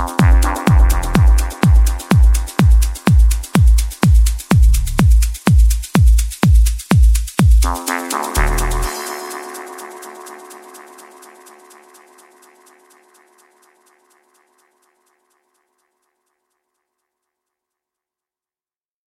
Bye.